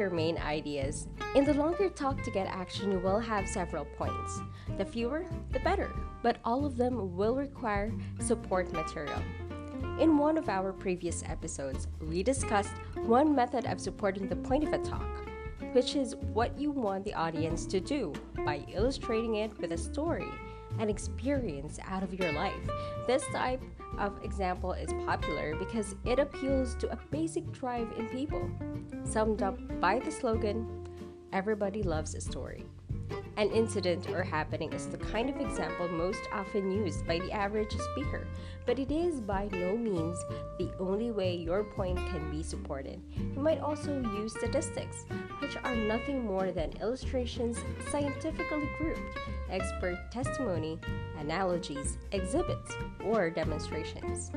your main ideas. In the longer talk to get action, you will have several points. The fewer, the better, but all of them will require support material. In one of our previous episodes, we discussed one method of supporting the point of a talk, which is what you want the audience to do by illustrating it with a story an experience out of your life. This type of example is popular because it appeals to a basic drive in people, summed up by the slogan Everybody loves a story. An incident or happening is the kind of example most often used by the average speaker, but it is by no means the only way your point can be supported. You might also use statistics, which are nothing more than illustrations scientifically grouped, expert testimony, analogies, exhibits, or demonstrations.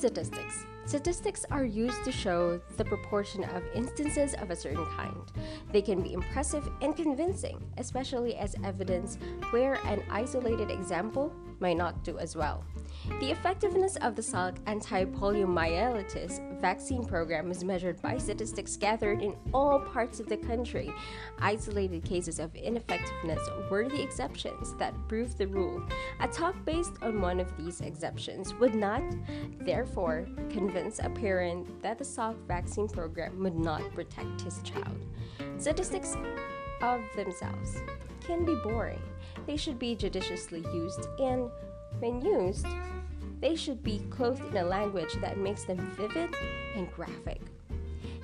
Statistics. Statistics are used to show the proportion of instances of a certain kind. They can be impressive and convincing, especially as evidence where an isolated example might not do as well. The effectiveness of the Salk anti-poliomyelitis vaccine program is measured by statistics gathered in all parts of the country. Isolated cases of ineffectiveness were the exceptions that proved the rule. A talk based on one of these exceptions would not, therefore, convince a parent that the Salk vaccine program would not protect his child. Statistics of themselves can be boring. They should be judiciously used and when used, they should be clothed in a language that makes them vivid and graphic.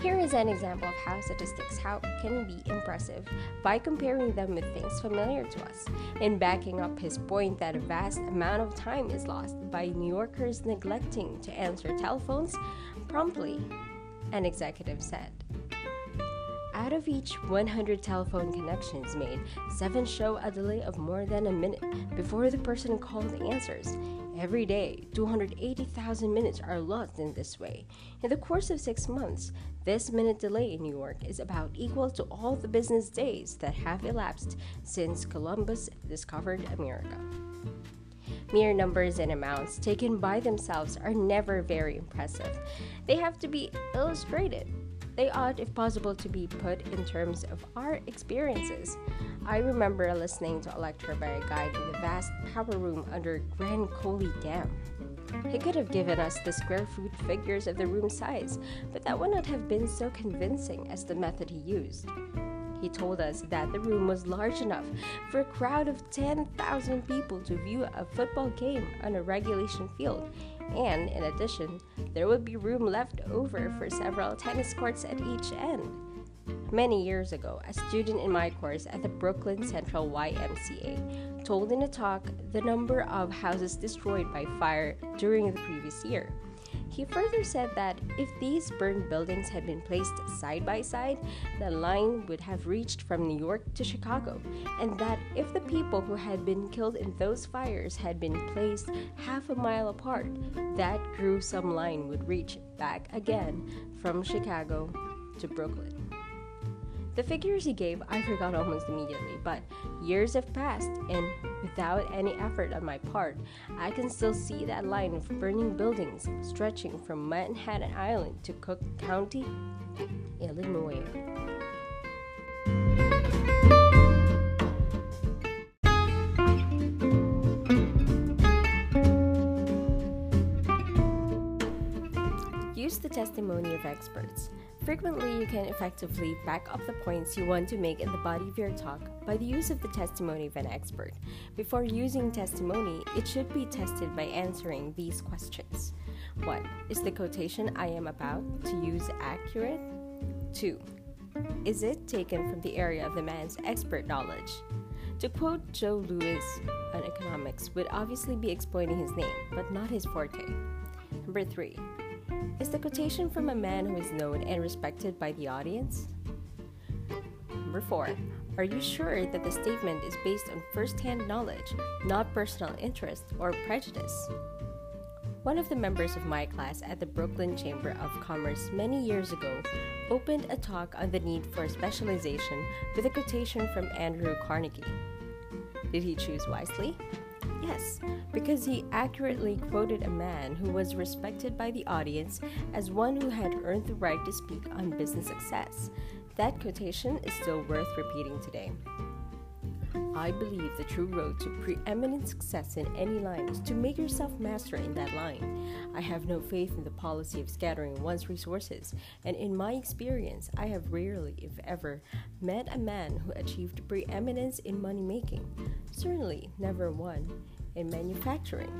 Here is an example of how statistics how can be impressive by comparing them with things familiar to us and backing up his point that a vast amount of time is lost by New Yorkers neglecting to answer telephones promptly, an executive said. Out of each 100 telephone connections made, 7 show a delay of more than a minute before the person called answers. Every day, 280,000 minutes are lost in this way. In the course of six months, this minute delay in New York is about equal to all the business days that have elapsed since Columbus discovered America. Mere numbers and amounts taken by themselves are never very impressive. They have to be illustrated they ought, if possible, to be put in terms of our experiences. I remember listening to a lecture by a guide in the vast power room under Grand Coulee Dam. He could have given us the square foot figures of the room size, but that would not have been so convincing as the method he used. He told us that the room was large enough for a crowd of 10,000 people to view a football game on a regulation field, and in addition, there would be room left over for several tennis courts at each end. Many years ago, a student in my course at the Brooklyn Central YMCA told in a talk the number of houses destroyed by fire during the previous year. He further said that if these burned buildings had been placed side by side, the line would have reached from New York to Chicago, and that if the people who had been killed in those fires had been placed half a mile apart, that gruesome line would reach back again from Chicago to Brooklyn. The figures he gave I forgot almost immediately, but years have passed, and without any effort on my part, I can still see that line of burning buildings stretching from Manhattan Island to Cook County, Illinois. Use the testimony of experts. Frequently, you can effectively back up the points you want to make in the body of your talk by the use of the testimony of an expert. Before using testimony, it should be tested by answering these questions 1. Is the quotation I am about to use accurate? 2. Is it taken from the area of the man's expert knowledge? To quote Joe Louis on economics would obviously be exploiting his name, but not his forte. Number 3 is the quotation from a man who is known and respected by the audience? Number 4. Are you sure that the statement is based on first hand knowledge, not personal interest or prejudice? One of the members of my class at the Brooklyn Chamber of Commerce many years ago opened a talk on the need for specialization with a quotation from Andrew Carnegie. Did he choose wisely? Yes, because he accurately quoted a man who was respected by the audience as one who had earned the right to speak on business success. That quotation is still worth repeating today. I believe the true road to preeminent success in any line is to make yourself master in that line. I have no faith in the policy of scattering one's resources, and in my experience, I have rarely, if ever, met a man who achieved preeminence in money making. Certainly, never one in manufacturing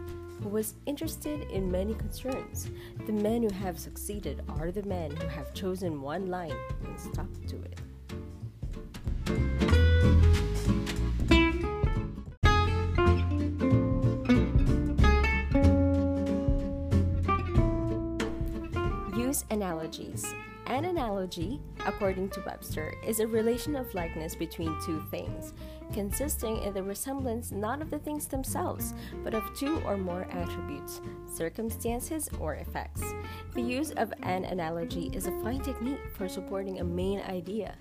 who was interested in many concerns. The men who have succeeded are the men who have chosen one line and stuck to it. Use analogies. An analogy, according to Webster, is a relation of likeness between two things, consisting in the resemblance not of the things themselves, but of two or more attributes, circumstances, or effects. The use of an analogy is a fine technique for supporting a main idea.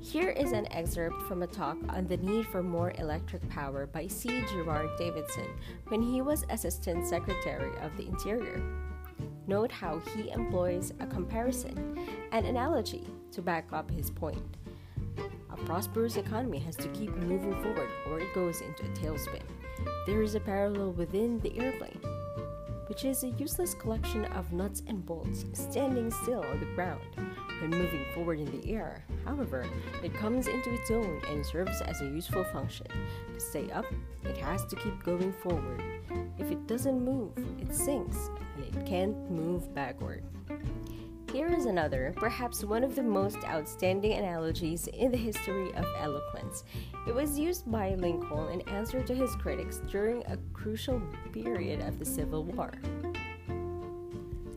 Here is an excerpt from a talk on the need for more electric power by C. Girard Davidson when he was Assistant Secretary of the Interior. Note how he employs a comparison, an analogy, to back up his point. A prosperous economy has to keep moving forward or it goes into a tailspin. There is a parallel within the airplane, which is a useless collection of nuts and bolts standing still on the ground when moving forward in the air. However, it comes into its own and serves as a useful function. To stay up, it has to keep going forward. If it doesn't move, it sinks and it can't move backward. Here is another, perhaps one of the most outstanding analogies in the history of eloquence. It was used by Lincoln in answer to his critics during a crucial period of the Civil War.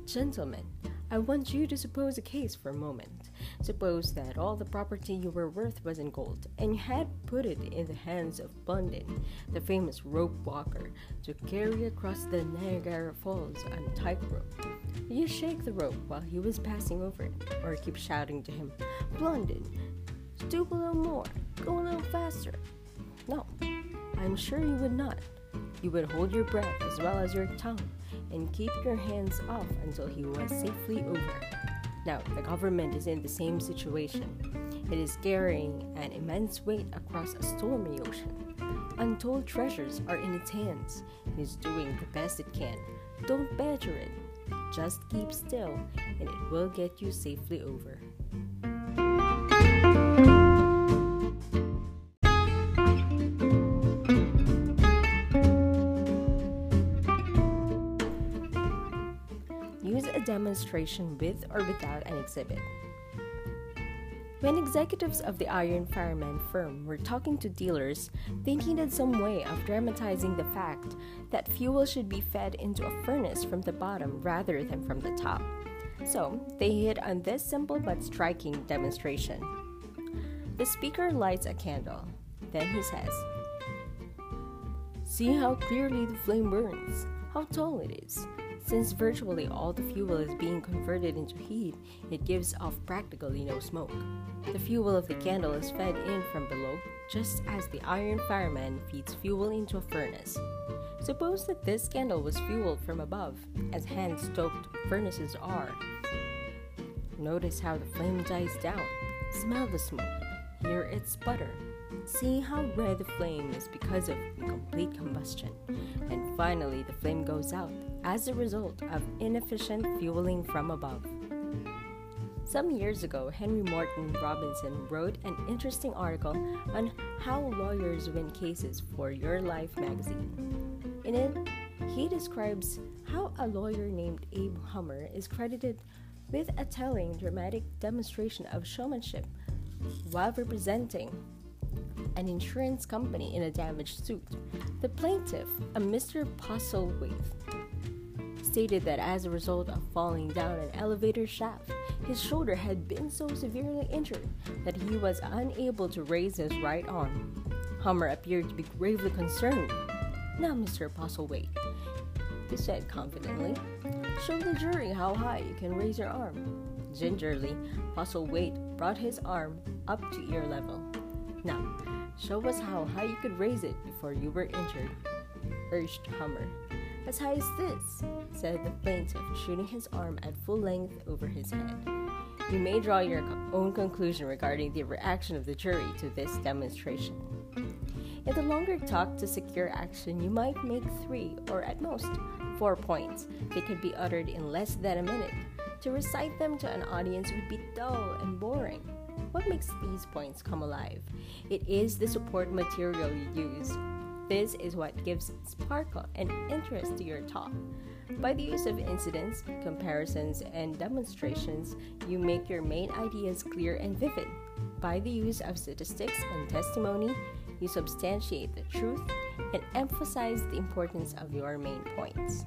Gentlemen, I want you to suppose a case for a moment. Suppose that all the property you were worth was in gold, and you had put it in the hands of Blondin, the famous rope walker, to carry across the Niagara Falls on tightrope. You shake the rope while he was passing over it, or keep shouting to him, Blondin, stoop a little more, go a little faster. No, I'm sure you would not. You would hold your breath as well as your tongue and keep your hands off until he was safely over. Now, the government is in the same situation. It is carrying an immense weight across a stormy ocean. Untold treasures are in its hands. It is doing the best it can. Don't badger it. Just keep still, and it will get you safely over. Use a demonstration with or without an exhibit. When executives of the Iron Fireman firm were talking to dealers, they needed some way of dramatizing the fact that fuel should be fed into a furnace from the bottom rather than from the top. So, they hit on this simple but striking demonstration. The speaker lights a candle. Then he says, See how clearly the flame burns, how tall it is. Since virtually all the fuel is being converted into heat, it gives off practically no smoke. The fuel of the candle is fed in from below, just as the iron fireman feeds fuel into a furnace. Suppose that this candle was fueled from above, as hand stoked furnaces are. Notice how the flame dies down. Smell the smoke. Hear it sputter. See how red the flame is because of incomplete combustion. And finally, the flame goes out as a result of inefficient fueling from above. Some years ago, Henry Morton Robinson wrote an interesting article on how lawyers win cases for Your Life magazine. In it, he describes how a lawyer named Abe Hummel is credited with a telling dramatic demonstration of showmanship while representing an insurance company in a damaged suit. The plaintiff, a Mr. Postlethwaite, stated that as a result of falling down an elevator shaft, his shoulder had been so severely injured that he was unable to raise his right arm. Hummel appeared to be gravely concerned. Now, Mr. Postlethwaite, he said confidently, show the jury how high you can raise your arm. Gingerly, Postlethwaite brought his arm up to ear level. Now, Show us how high you could raise it before you were injured, urged Hummel. As high as this, said the plaintiff, shooting his arm at full length over his head. You may draw your own conclusion regarding the reaction of the jury to this demonstration. In the longer talk to secure action, you might make three, or at most, four points. They could be uttered in less than a minute. To recite them to an audience would be dull and boring. What makes these points come alive? It is the support material you use. This is what gives sparkle and interest to your talk. By the use of incidents, comparisons, and demonstrations, you make your main ideas clear and vivid. By the use of statistics and testimony, you substantiate the truth and emphasize the importance of your main points.